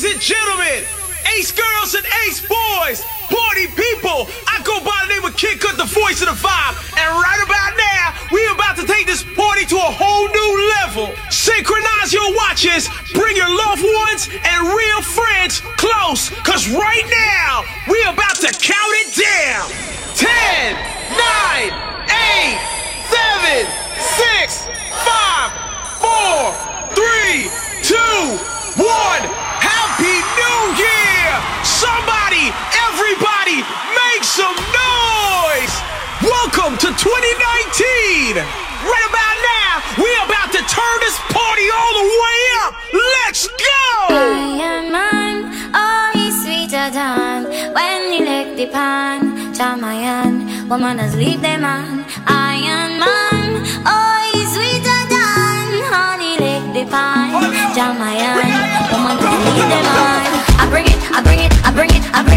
Ladies and gentlemen, ace girls and ace boys, party people, I go by the name of Kid Cut, the voice of the vibe. And right about now, we about to take this party to a whole new level. Synchronize your watches, bring your loved ones and real friends close, cause right now, we about to count it down. 10, 9, 8, 7, 6, 5, 4, 3, 2, 1. Happy New Year! Somebody, everybody, make some noise! Welcome to 2019! Right about now, we're about to turn this party all the way up! Let's go! I am mine, oh, he's sweeter than when he licked the pan. Chamayan, woman has leave them man. I am mine, oh, he's sweeter than honey licked the pan. Chamayan bring it, I bring it, I bring it, I bring it.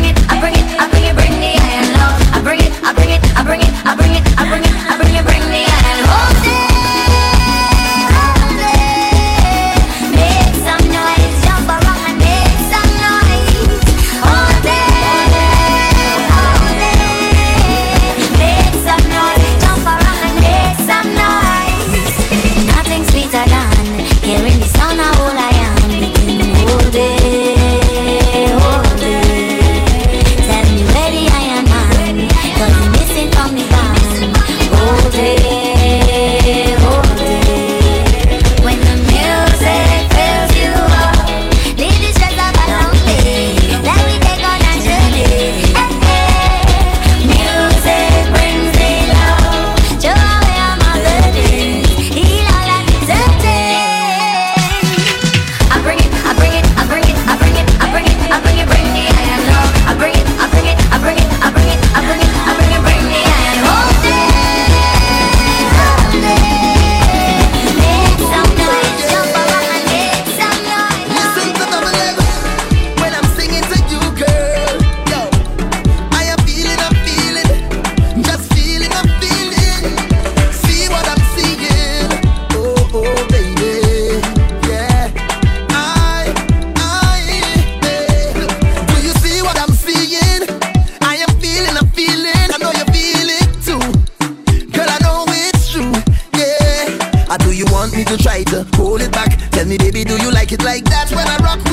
like that when I rock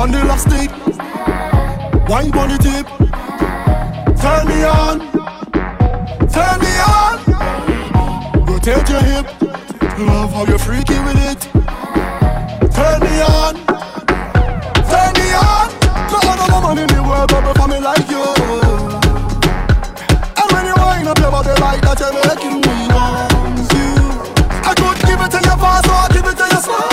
on the elastic, wine on the tip. Turn me on, turn me on. Rotate your hip, love how you're freaky with it. Turn me on, turn me on. No other woman in the world bubble for me like you. And when you wind up your body like that, you're making me want you. I could give it to you fast, or give it to you slow.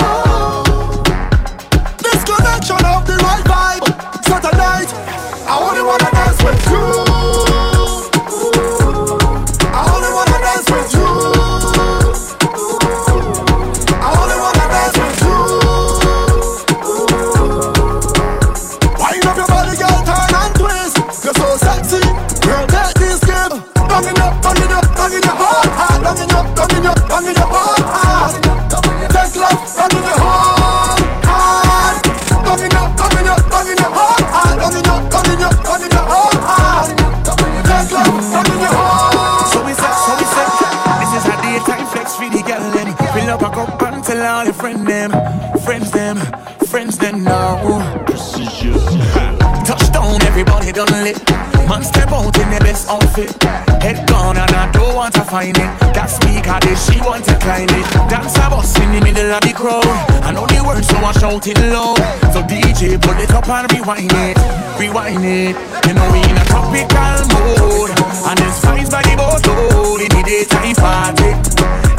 Find it. That speaker this, she want to climb it. Dance a bus in the middle of the crowd. I know the words, so I shout it loud. So DJ, put it up and rewind it, rewind it. You know we in a tropical mood, and it's vibes by the boatload in the daytime party.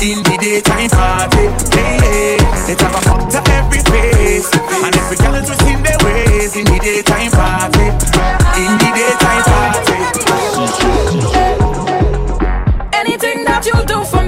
In the daytime party, hey, hey. Have a fuck to every face, and every girl is twisting their ways in the daytime party. Anything that you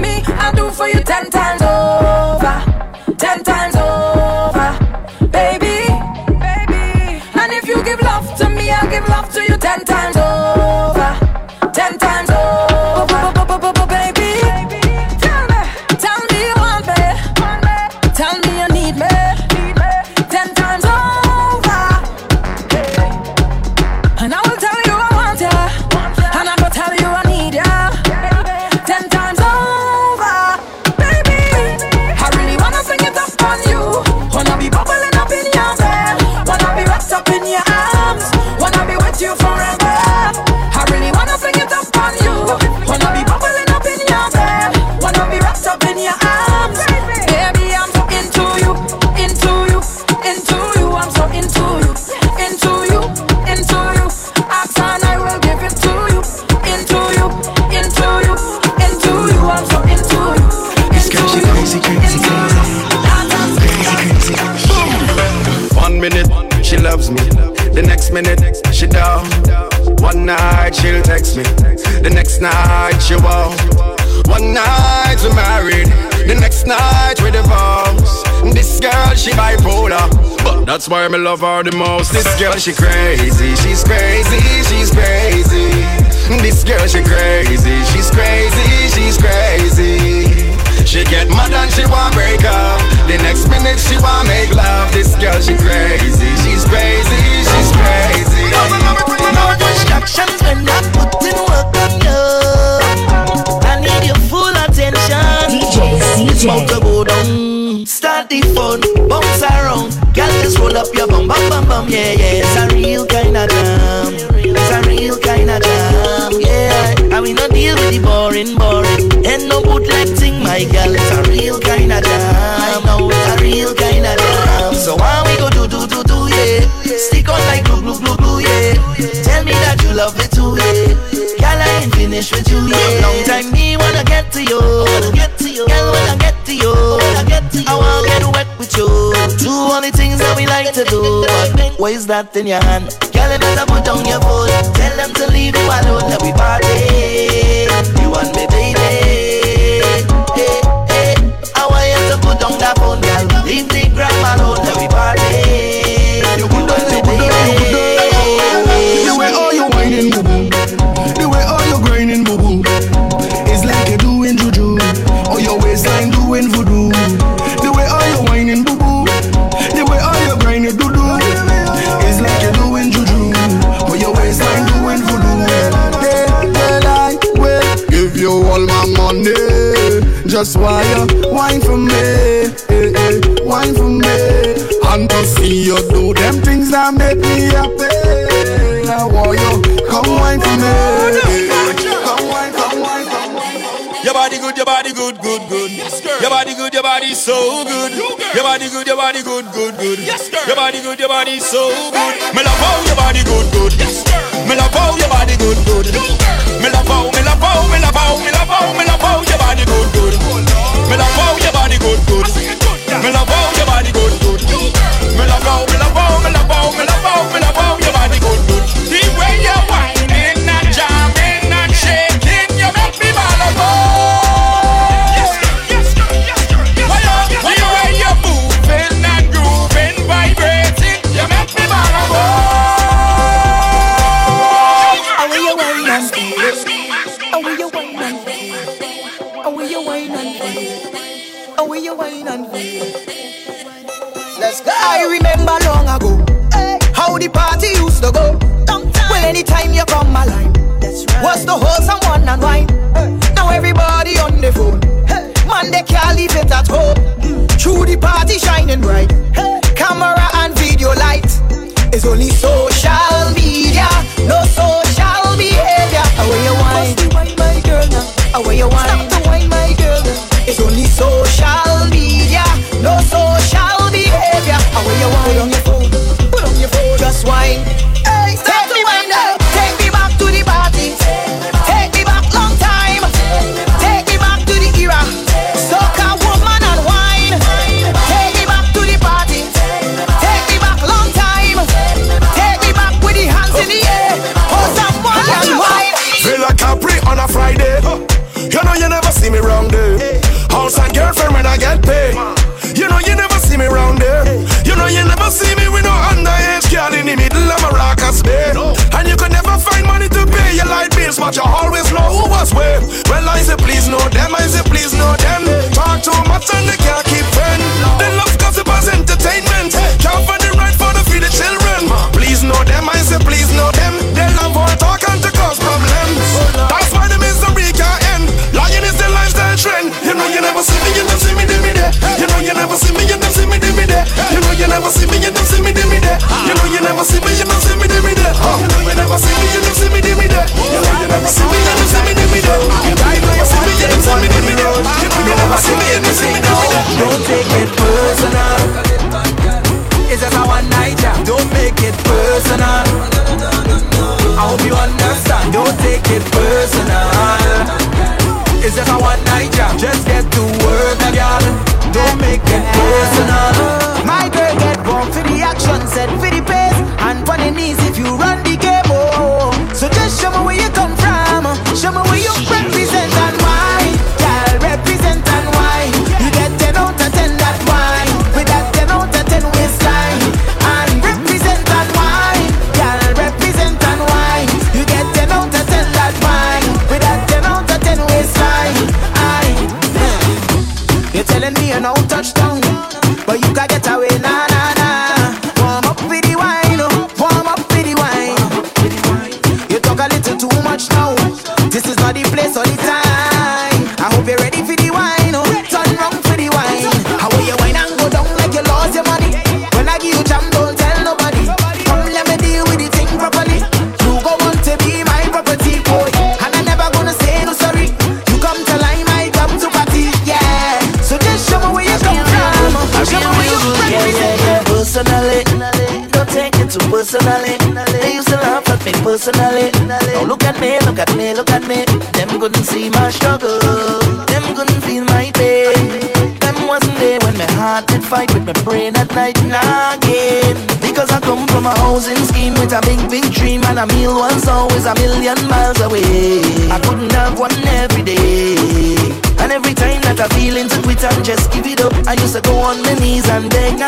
that's why me love her the most. This girl, she crazy. She's crazy. She's crazy. This girl, she crazy. She's crazy. She's crazy. She get mad and she want break up. The next minute she want make love. This girl she crazy, she's crazy, she's crazy. No distractions when I put in work on you. I need your full attention. It's about to go down. Start the fun, bounce around. Girl, just roll up your bum, bum, bum, bum. Yeah, yeah. It's a real kind of jam. It's a real kind of jam. Yeah. And we not deal with the boring, boring. And no bootleg thing, my girl. It's a real kind of jam. No, it's a real kind of jam. So why we go do, do, do, do, yeah. Stick on like glue, glue, glue, glue, yeah. Tell me that you love me too, yeah. Girl, I ain't finished with you, yeah. Long time me wanna get to you. Get to you. Girl, I get to you, all the things that we like to do. But what is that in your hand? Girl, you better put down your phone. Tell them to leave you alone. Let we party. You want me, baby? Hey, hey. I want you to put down that phone, girl. Leave the gram alone. Let we party. Just why you wine for me, hey, hey, wine for me. And to see you do them things that make me happy. I want you come wine for me. Eh, come wine, come wine, come wine. Your body good, your body good, good, good. Yes, Your body good, your body so good. Your body good, your body good, good, good. Yes, Your body good, your body so good. Me love how your body good, good. Yes, Me love how your body good, good. Me love how, me love how, me love how, me love how, me love how your body good, good. Me love how your body good, good. Me love how your body good, good. Me love how, me love how, me love how, me love how, me love how your body good, good. The way you I remember long ago how the party used to go. Well, anytime you come my line, was to hold someone and wine. Now everybody on the phone, man they can't leave it at home. Through the party shining bright, camera and video light. It's only social but you always know who was where. Well, I say please know them, I say please know them. Talk too much and they can't keep friend. They love gossip as entertainment. Can't find the right for the feed the children. Please know them, I say please know them. They love our talk and to cause problems. That's why the misery can't end. Lying is the lifestyle trend. You know you never see me, you never see me, do me there. You know you never see me, you never see me, do me there. You know you never see me, you never see me, do me there. You know you never see me, Don't take it personal. It's just a one night. Don't make it personal. I hope you understand. Don't take it personal. It's just a one night. Just get to work, girl. Don't make it personal. On my knees and beg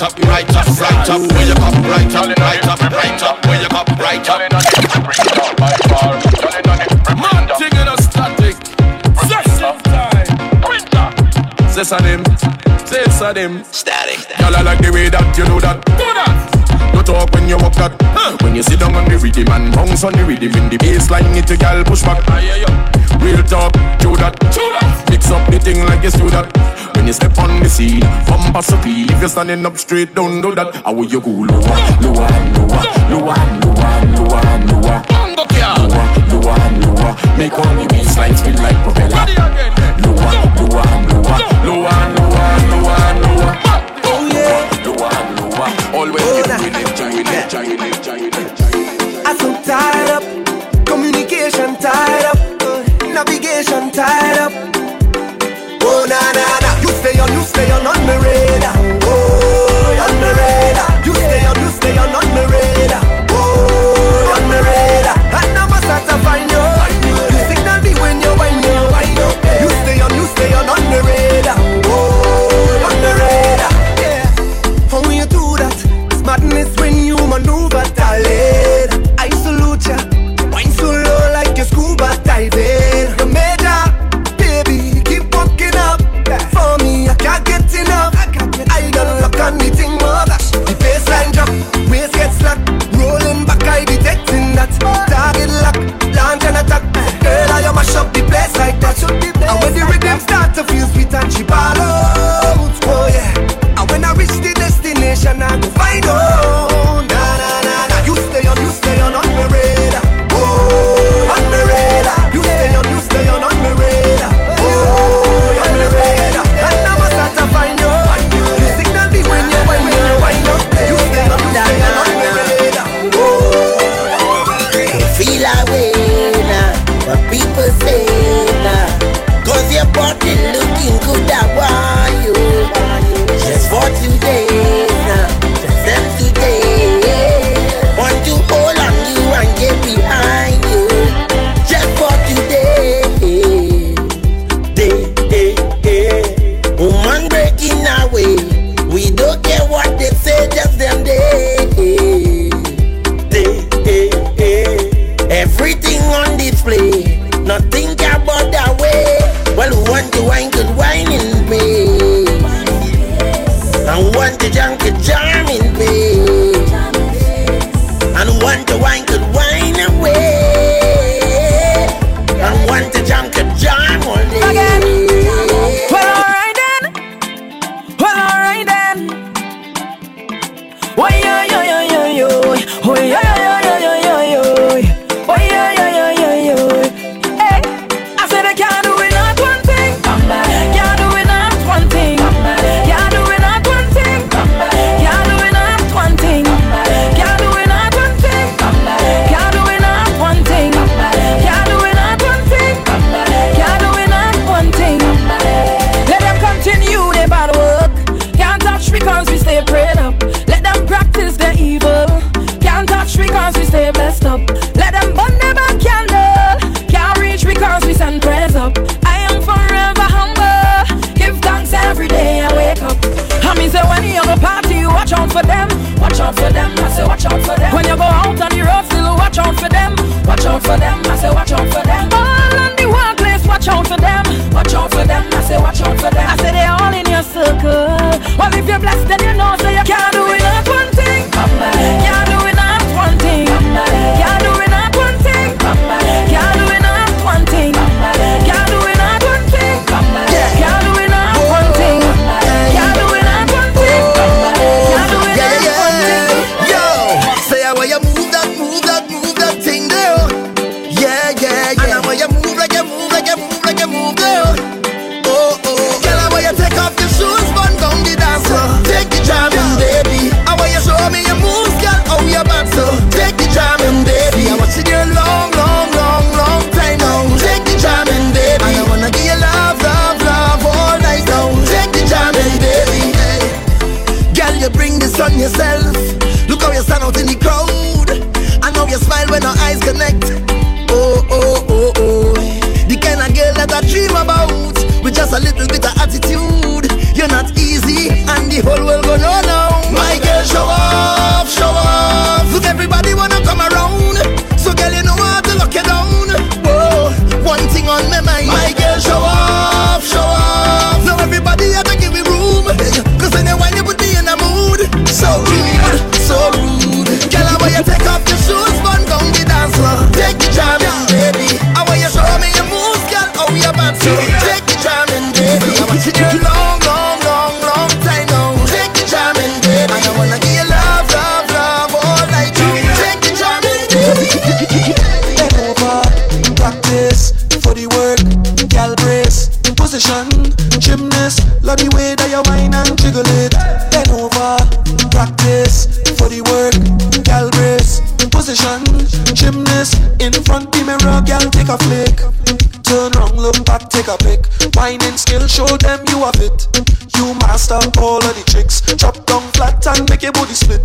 right up, right up, right up, where you come, right up, right up, right up, where you come, right up. Man, thing in a static. Session time. This a them, this a them. Static. Y'all like the way that you do that. Do that. No talk when you walk that. Huh. When you sit down on the rhythm and bounce on the rhythm in the baseline, it a gal push back. Real talk, do that. Do that. Mix up the thing like you do that when you step on the scene. Compass appeal if you're standing up straight, don't do that. How will you go lower, lower, lower, lower, lower, lower, lower, lower, lower, lower. Make all the bass lines spin like propeller. Lower, lower, lower, lower, lower, lower, lower. Oh yeah, lower, lower. Always doing it, doing it, doing it, doing it. I'm so tied up, communication tied up, uh, navigation tied up you stay on, on me radar. Oh, on my radar. Show them you have it. You master all of the tricks. Drop down flat and make your body split.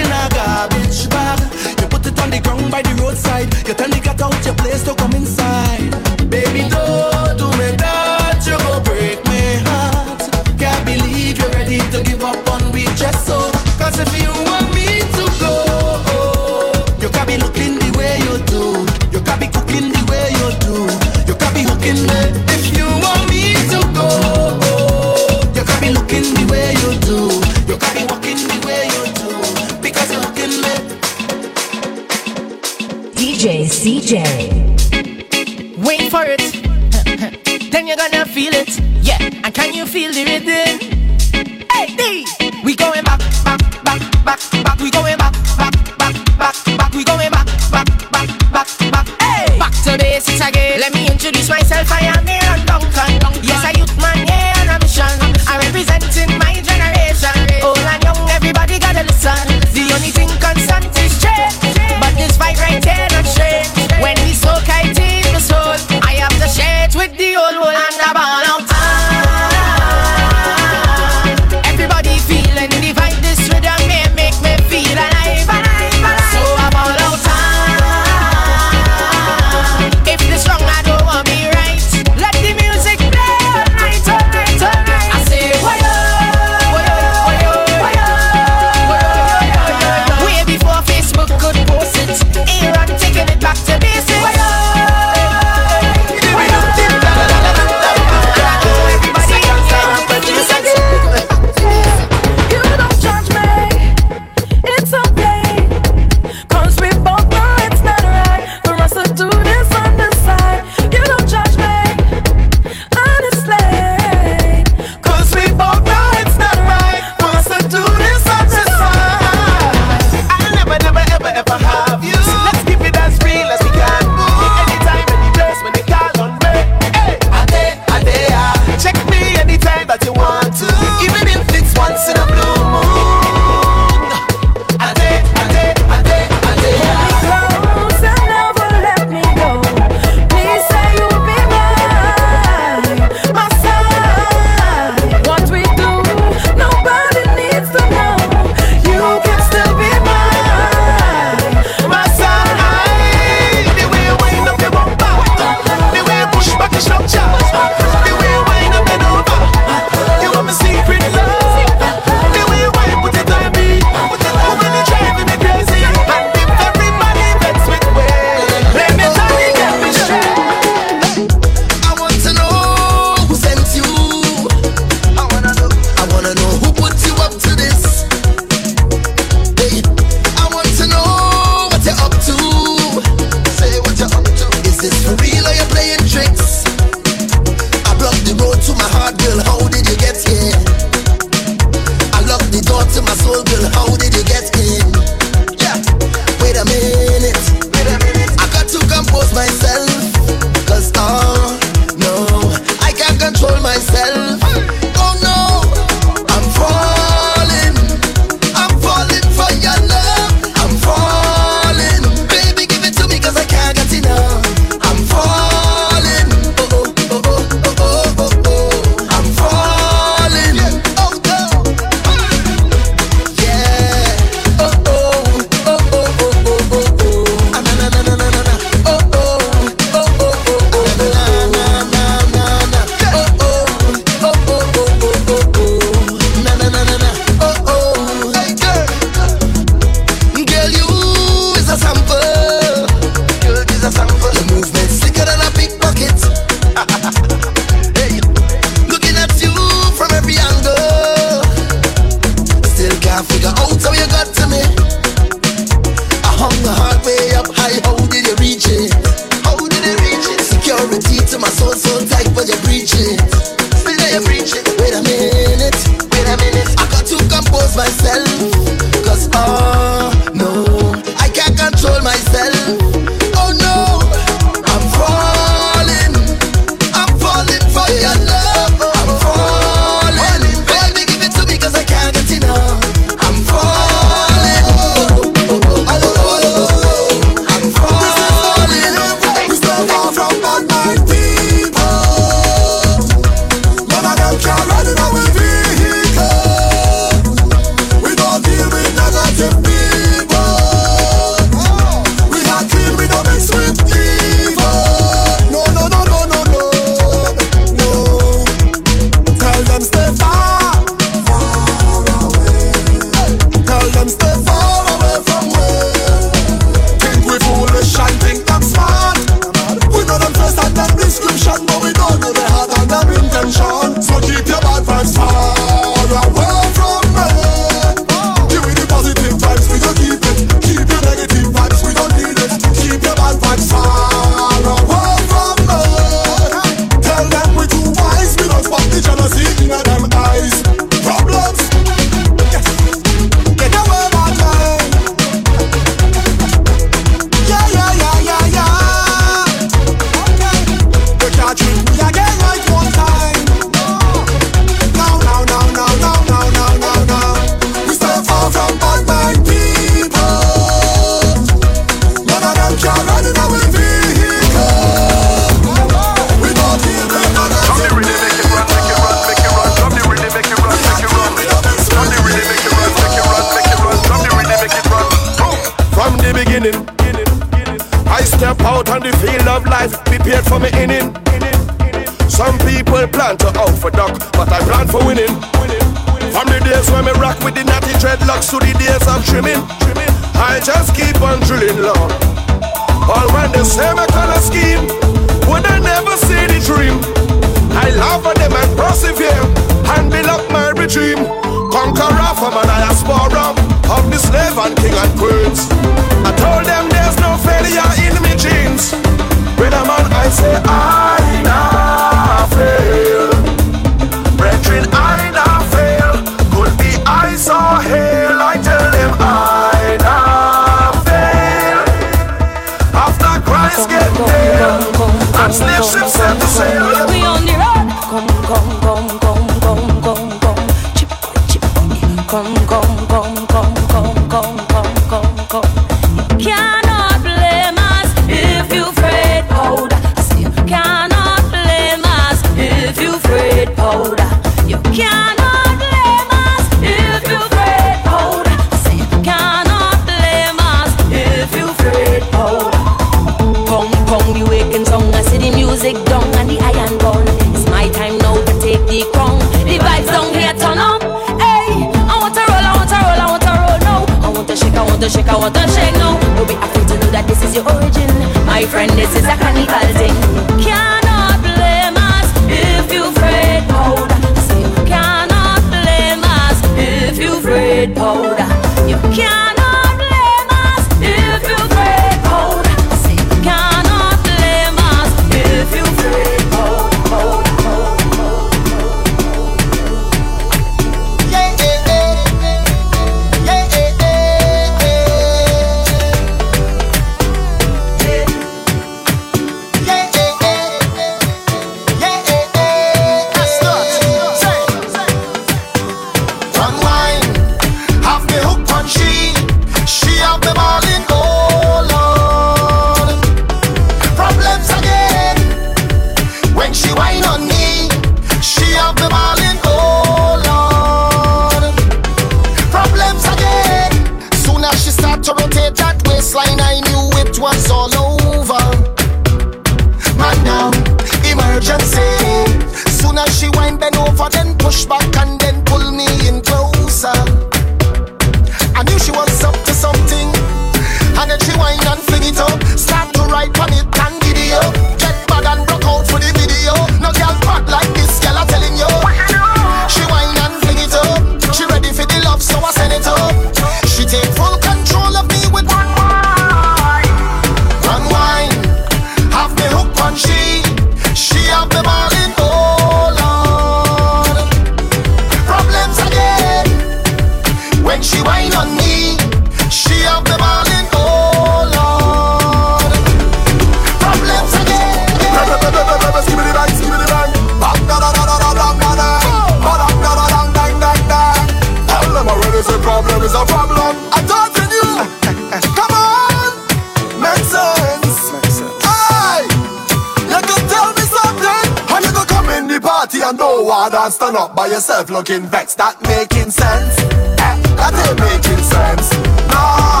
can't stand up by yourself looking vexed. That making sense? Eh, that ain't making sense. Nah. No.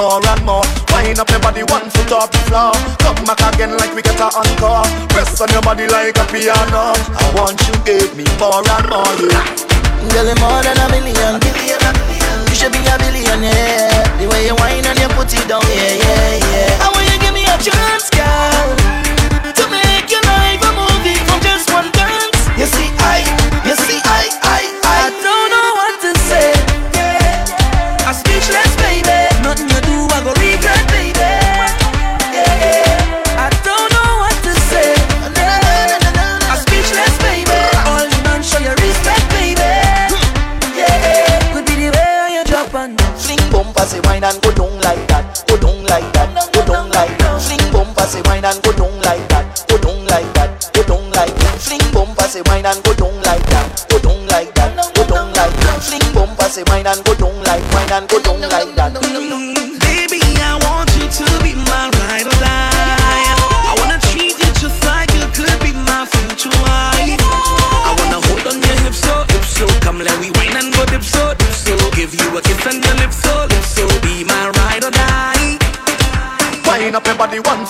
More wine and go down like that, go down like that, go down like that. Fling bumper, say wine and go down like that, go down like that, go down like that. Fling bumper, say wine and go down like, wine and go down like.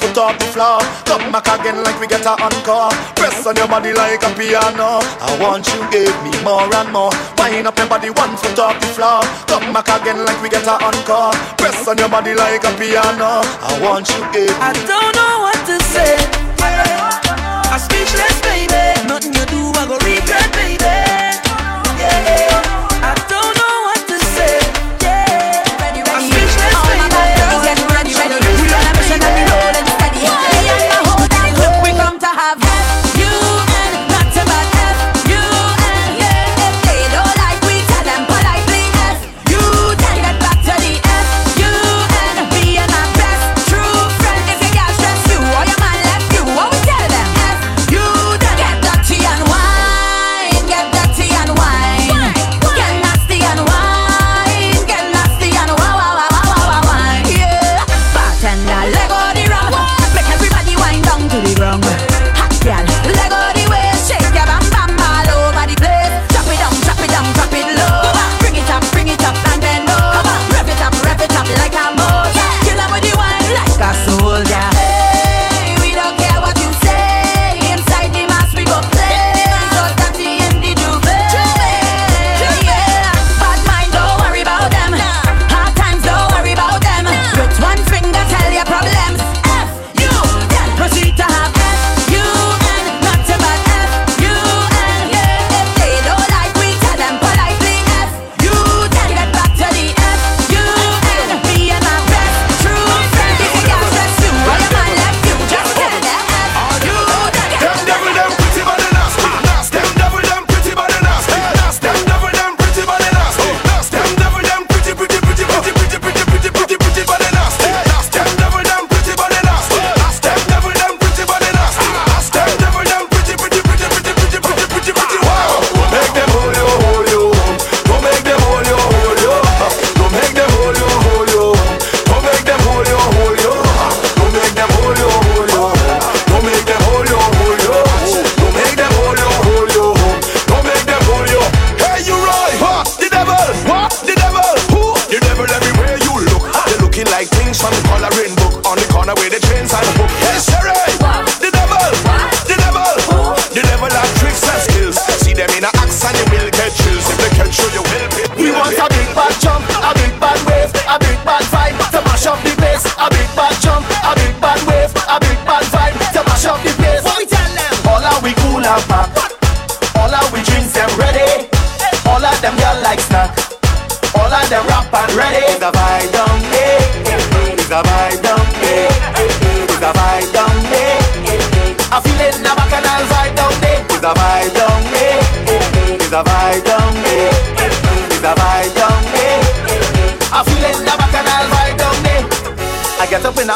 foot off the floor. come back again like we get a encore. Press on your body like a piano. I want you give me more and more. Wind up your body one foot off the floor. come back again like we get a encore. Press on your body like a piano. I want you give me. I don't know what to say. Yeah. I'm speechless, baby. Nothing you do, I go regret, baby. Yeah.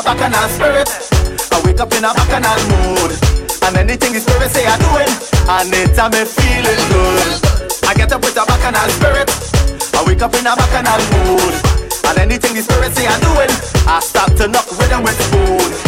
bacchanal spirit. I wake up in a bacchanal mood. And anything the spirit say I do it. And it I me feeling good. I get up with a bacchanal spirit. I wake up in a bacchanal mood. And anything the spirit say I do it. I start to knock rhythm with spoon.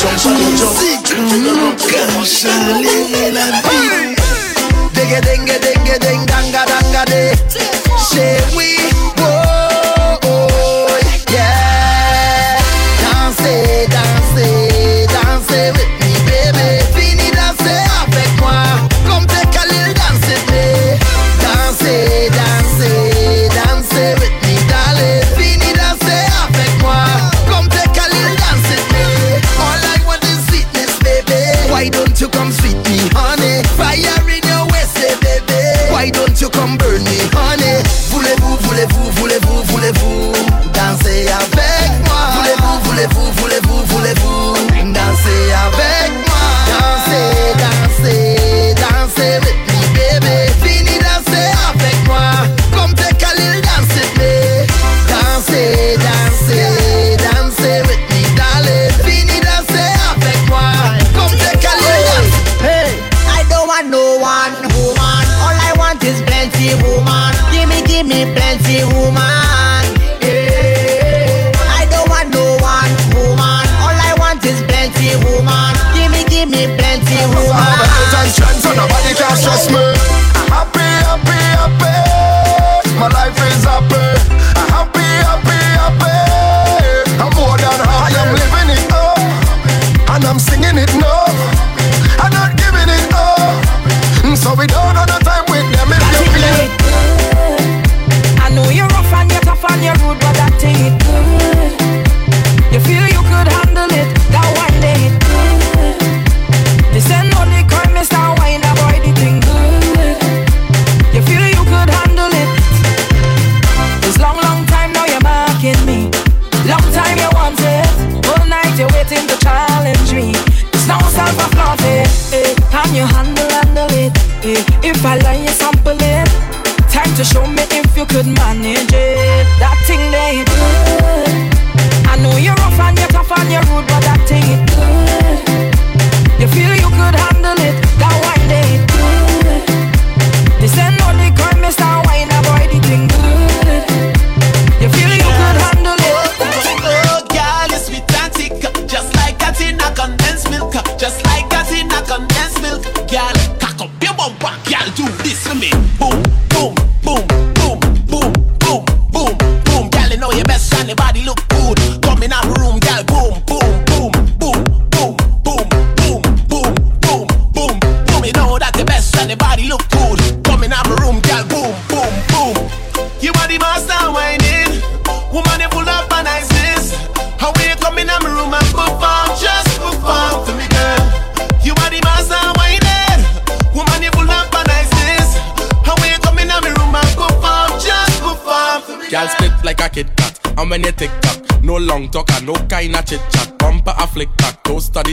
装上游戏就能赶上你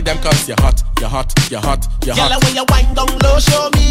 them cause you're hot, you're hot, you're hot, you're hot. Girl, when you wind down low, show me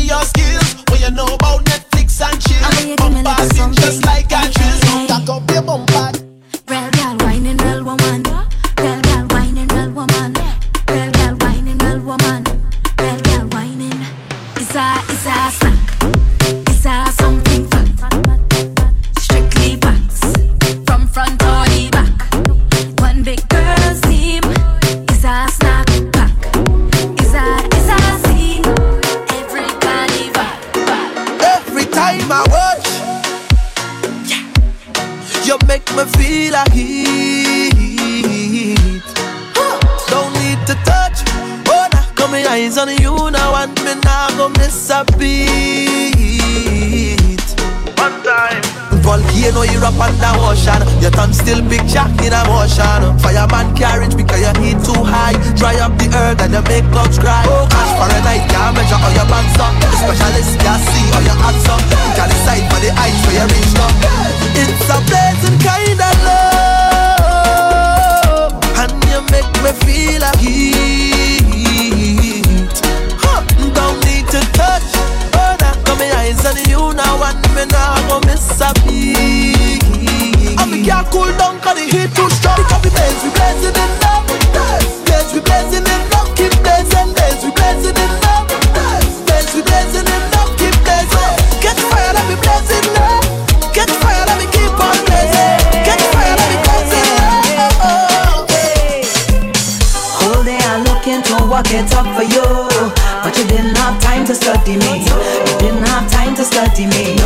You didn't have time to study me.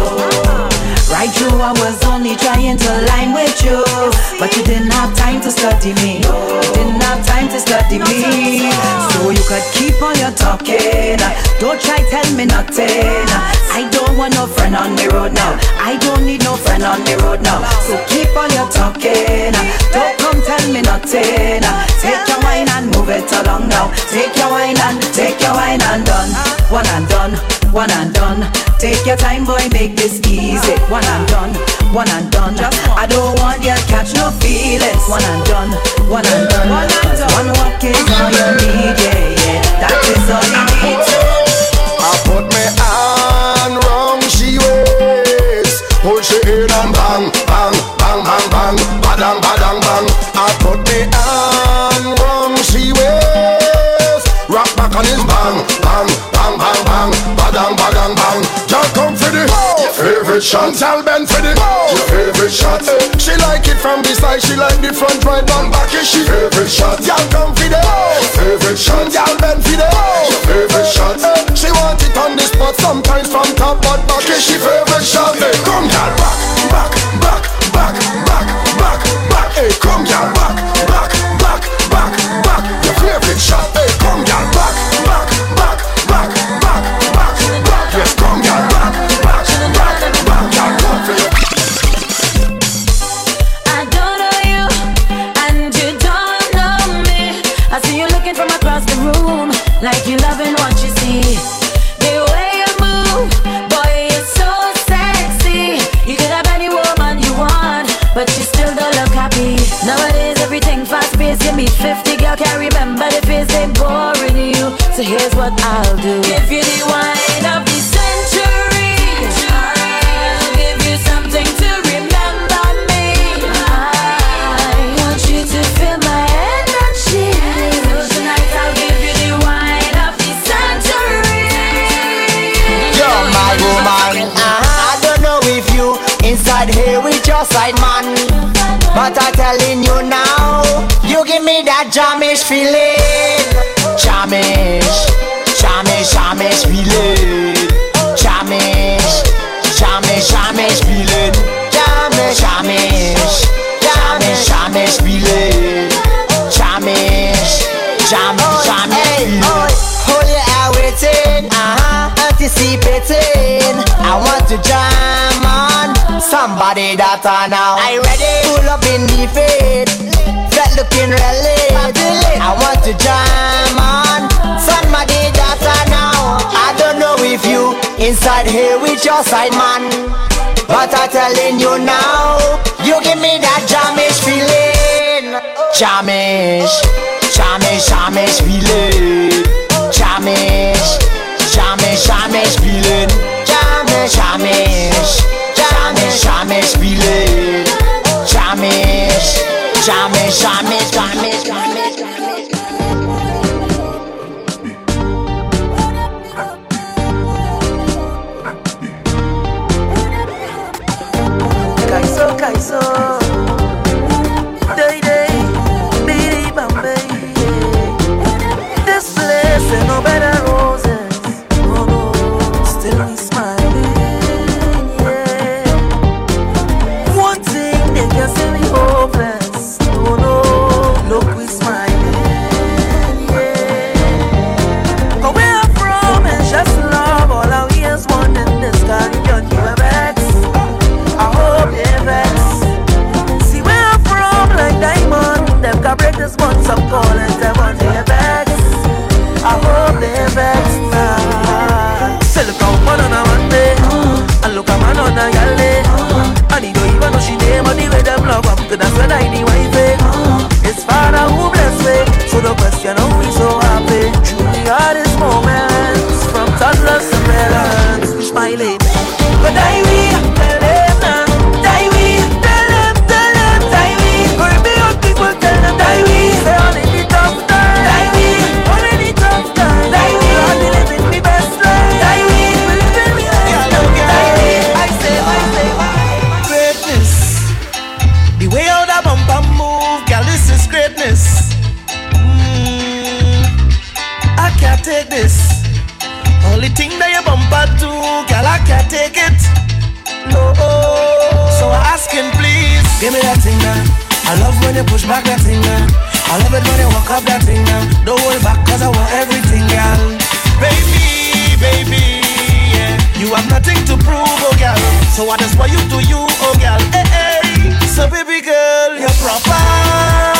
Right through, I was only trying to line with you. But you didn't have time to study me. You didn't have time to study me. So you could keep on your talking. Don't try tell me nothing. I don't want no friend on the road now. I don't need no friend on the road now. So keep on your talking. Don't come tell me nothing. Take your wine and move it along now. Take your wine and take your wine and done. One and done, one and done. Take your time, boy, make this easy. One and done, one and done. I don't want you to catch no feelings. One and done, one and done. Cause one walk is all you need, yeah, yeah. That is all you need. I put hand round she waist Pull she in and bang, bang, bang, bang, bang Badang, badang, bang I put hand round she waist Rock back on his bang, favorite shot. Tell Ben for the your favorite shot. She like it from the side She like the front right down back Is she? Favorite shot. Y'all come for the favorite shot. Y'all Ben for the your favorite shot. She want it on the spot Sometimes from top but back Is she? Favorite shot. Hey, come y'all back, back, back, back, back, back, back. Hey, come y'all back, back, back, back, back. Your favorite shot. Hey, what I'll do: give you the wine of the century. I'll give you something to remember me. I want you to feel my energy. So tonight I'll give you the wine of the century. You're my woman. I don't know if you inside here with your side man, but I'm telling you now, you give me that jamish feeling. Jamish, jamish, jamish feeling. Jamish, jamish, jamish feeling. Jamish, jamish, jamish, jamish feeling. Jamish, jamish, jamish feeling. Hold your air waiting, uh-huh, anticipating. I want to jam on somebody that I know. I ready? Pull up in the flat looking really. I want to jam on that I know. I don't know if you inside here with your side man, but I'm telling you now, you give me that jamish feeling. Jamish, jamish, jamish feeling. Jamish, jamish, jamish feeling. Jamish, jamish, jamish, jamish feeling. Jamish, jamish, jamish, jamish. Kaiso, Kaiso. Day, day, bidi Bombay. This place ain't no better the question how so happy. Truly hardest moments take this. Only thing that you bumper to, girl, I can't take it. No, so I asking please, give me that thing now. I love when you push back that thing now. I love it when you walk up that thing now. Don't hold back, cause I want everything, girl. Baby, baby, yeah. You have nothing to prove, oh girl. So I just want you to you, oh girl. Hey, hey. So baby girl, you're proper.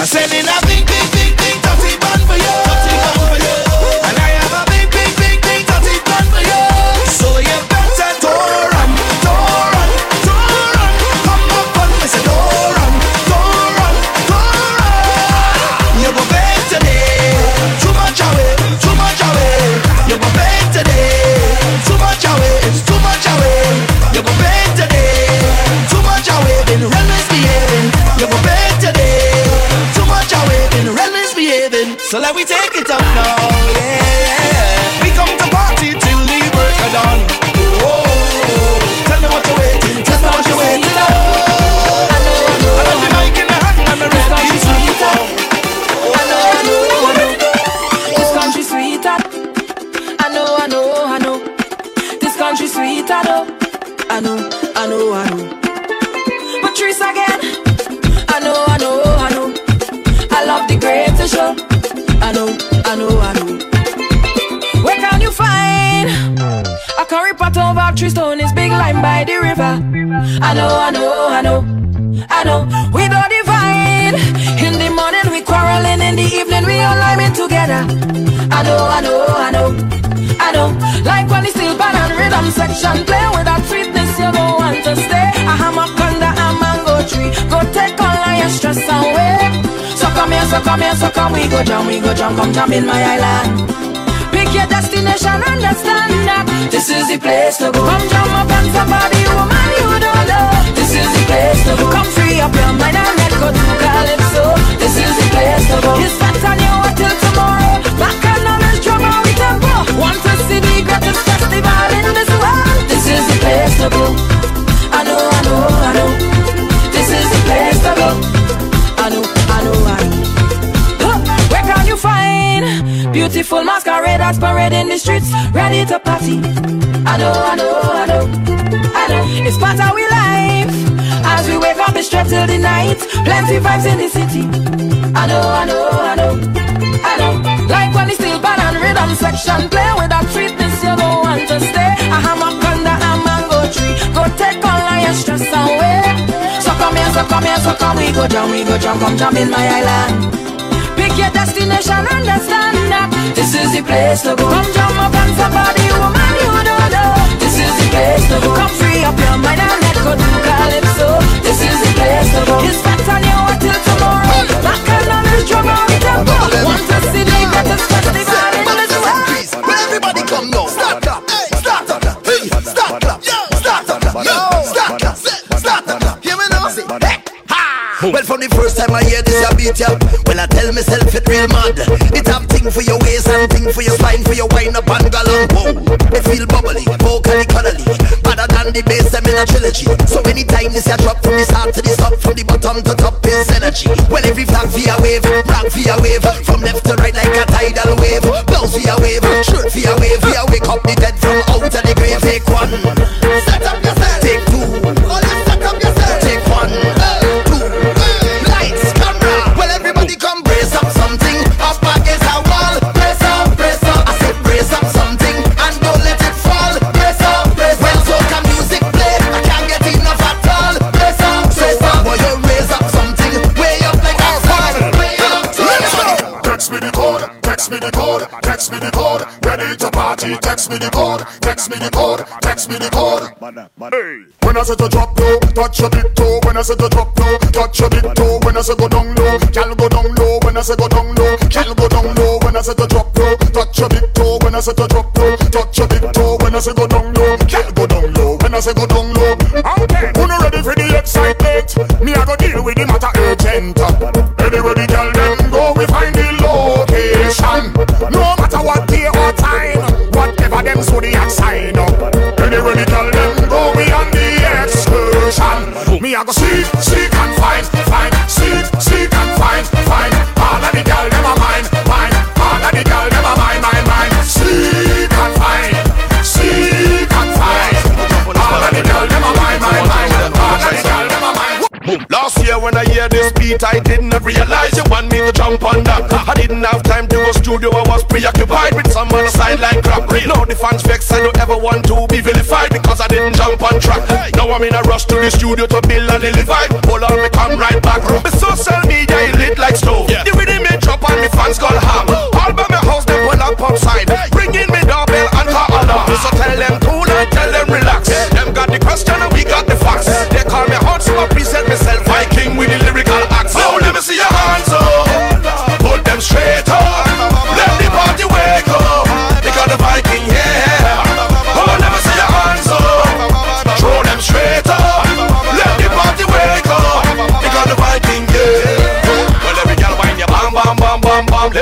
I said in a big, I love the greatest show. I know, I know, I know. Where can you find a curry pot over Tristone is big line by the river? I know, I know, I know, I know. We do divine. In the morning we quarreling, in the evening we all liming together. I know, I know, I know, I know. Like when the band and rhythm section play with that sweetness, you don't want to stay. A hammock under a mango tree, go take all your stress away. So come here, so come we go jam, we go jam, come jam in my island. Pick your destination, understand that this is the place to go. Come jump up and somebody, woman, you don't know. This is the place to go. Come free up your mind and let go to calypso. This is the place to go. It's better you wait till tomorrow. Back on this drama we tempo. Want to see the greatest festival in this world. This is the place to go. Beautiful masqueraders in the streets, ready to party? I know, I know, I know, I know. It's part of we life. As we wake up, it's straight till the night. Plenty vibes in the city. I know, I know, I know, I know. Like when the steel band and rhythm section play with that sweetness, you don't want to stay. I A hammock under a mango tree. Go take all your stress away. So come here, so come here, so come we go jam, we go jam, come jam in my island. Pick your destination, understand that this is the place to go. Come jump up and somebody, woman, you don't know. This is the place to go. Come free up your mind and let go to calypso. This is the place to go. It's better you wait till tomorrow. Back and on this drum on the tempo. Want to see the greatest festival in this world. Everybody come now. Start up. Hey, start up. Well, from the first time I hear this, I beat ya. Well, I tell myself it real mad. It have thing for your waist and thing for your spine, for your wine up and galang. Whoa, they feel bubbly, vocally cuddly. Better than the bass, them in a trilogy. So anytime this a drop from the start to the stop, from the bottom to top is energy. Well, every flag via wave, rock via wave, from left to right like a tidal wave. Blouse via wave, shirt via wave, via wake up the dead from out of the grave. Take one, set up text me the code, text me the code. When I say to drop low, touch your big toe. When I say to drop low, touch your big toe. When I say go down low, gal go down low. When I say go down low, gal go down low. When I say to drop low, touch your big toe. When I say to drop low, touch your big toe. When I say go down low, gal go down low. When I say go down low. Who not ready for the excitement? Me I go deal with the matter urgent. Anywhere the gal them go, we find the location. No matter them so the sign up. Anywhere the gal them go, we on the excursion. Me I go seek, when I hear this beat, I didn't realize you want me to jump on that. I didn't have time to go studio, I was preoccupied with some on the sideline crap. Now the fans vex, I don't ever want to be vilified because I didn't jump on track. Now I'm in a rush to the studio to build a little vibe. Hold on, me come right back. Room, the social media is lit like stove. The rhythm me drop and me fans gonna ham.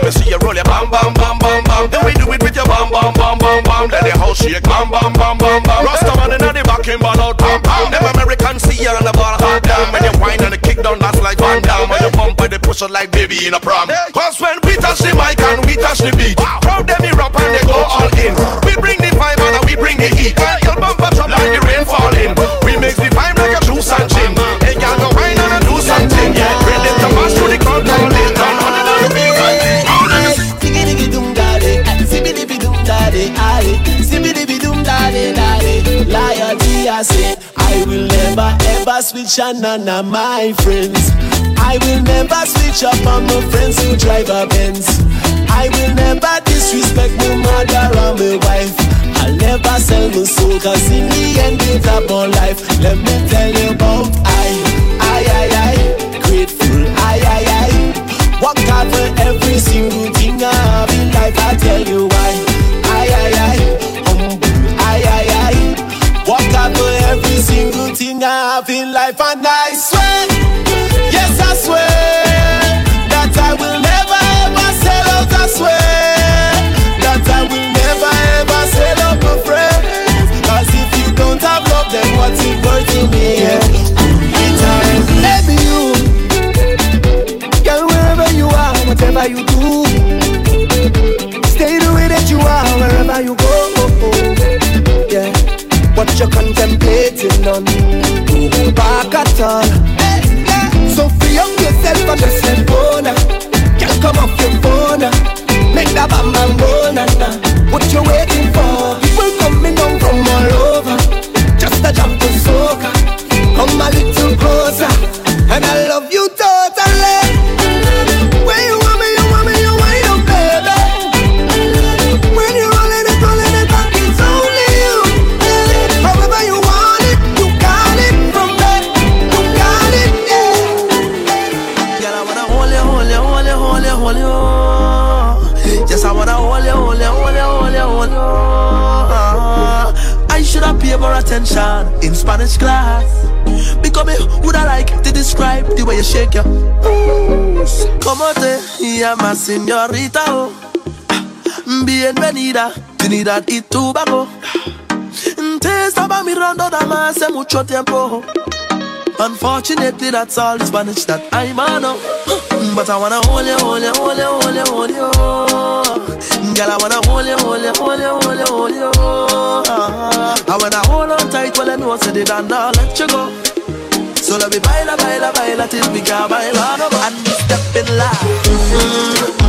Me see you roll your bam bam bam bam bam. Then we do it with your bam bam bam bam bam. Let the house shake bam bam bam bam bam. Rastaman inna the back and ball out bam bam. Them American see you on the ball hard down. When you whine and the kick down, that's like Van Damme. When you bump by the push it like baby in a prom. Cause when we touch the mic and we touch the beat, crowd them erupt and they go all in. We bring the vibe and we bring the heat. I say, I will never ever switch on none of my friends. I will never switch up on my friends who drive a Benz. I will never disrespect my mother or my wife. I'll never sell my soul, cause in the end it's about life. Let me tell you about I, I, I, I, grateful, I, I, I. Work hard for every single thing I have in life. I tell you why. I have in life, and all. So free up yourself and just let go now. Girl, come off your phone now. Make that bam bam go class. Because me would I like to describe the way you shake your booze. Como te llamas, señorita? Oh. Bienvenida, Trinidad y Tobago. Te estaba mirando nada hace mucho tiempo. Unfortunately, that's all the Spanish that I know. But I wanna hold you, hold you, hold you, hold you, hold you. Girl, I wanna hold you, hold you, hold you, hold you, hold you. Uh-huh. I wanna hold on tight while I know I said it and I'll let you go. So let me baila, baila, baila till we can't baila no more. And we step in line. Mm-hmm.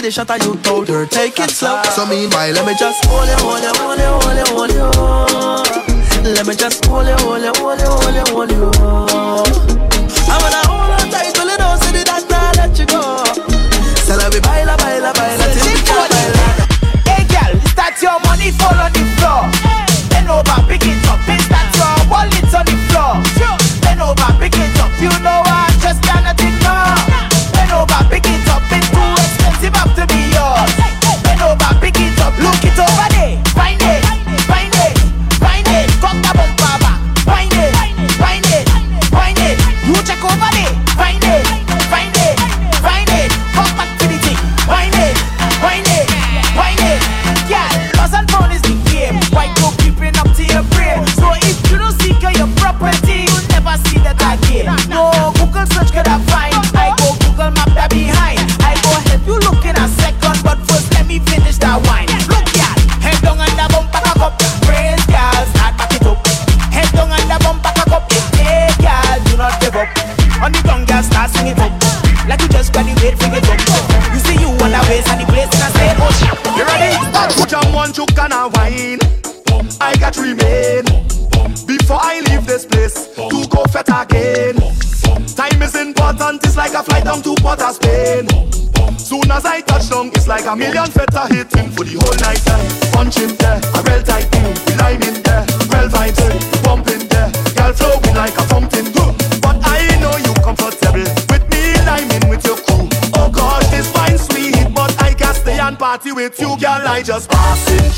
see the shot and you told her take it slow. So meanwhile, let me just hold you, hold you, hold you, hold you, hold you. Let me just hold you, hold you, hold you, hold you, hold you. I wanna hold you. like a million feta hitting for the whole night eh. time. Punch in there, a real tight thing. We lime in there, real vibes eh, in, bump in there. Girl flowing like a fountain. But I know you comfortable with me liming with your crew. Oh gosh, this wine sweet, but I can't stay and party with you, girl. I just pass it.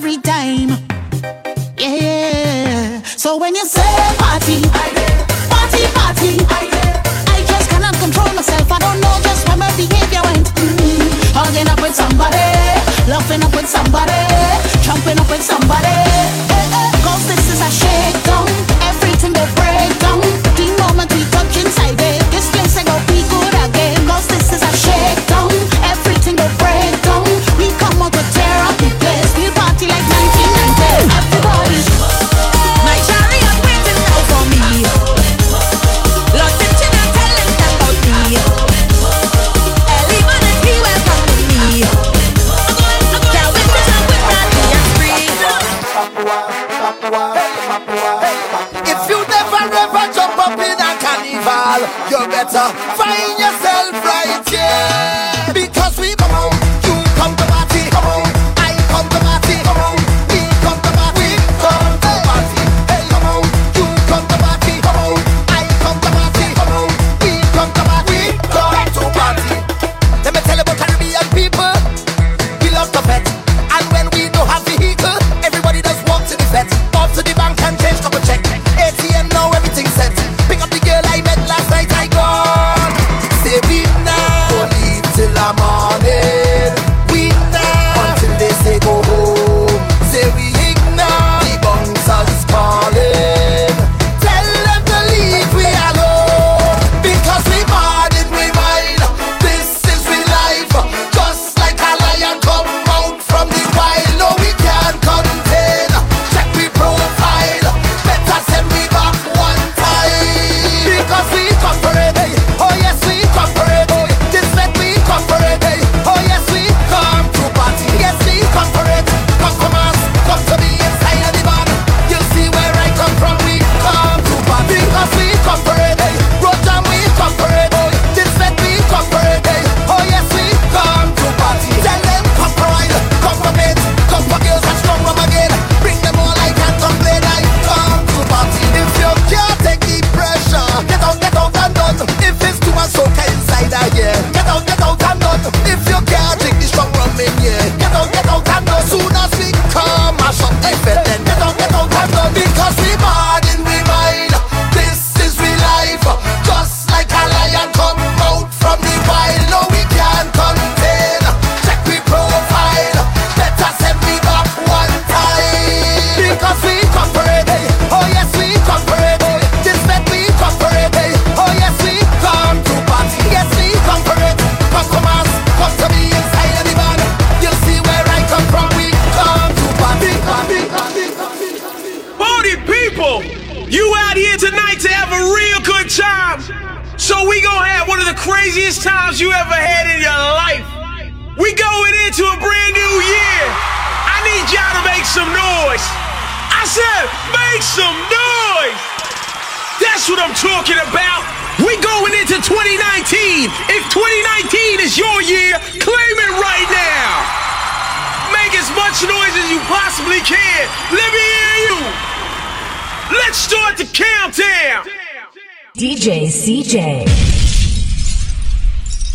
Every time.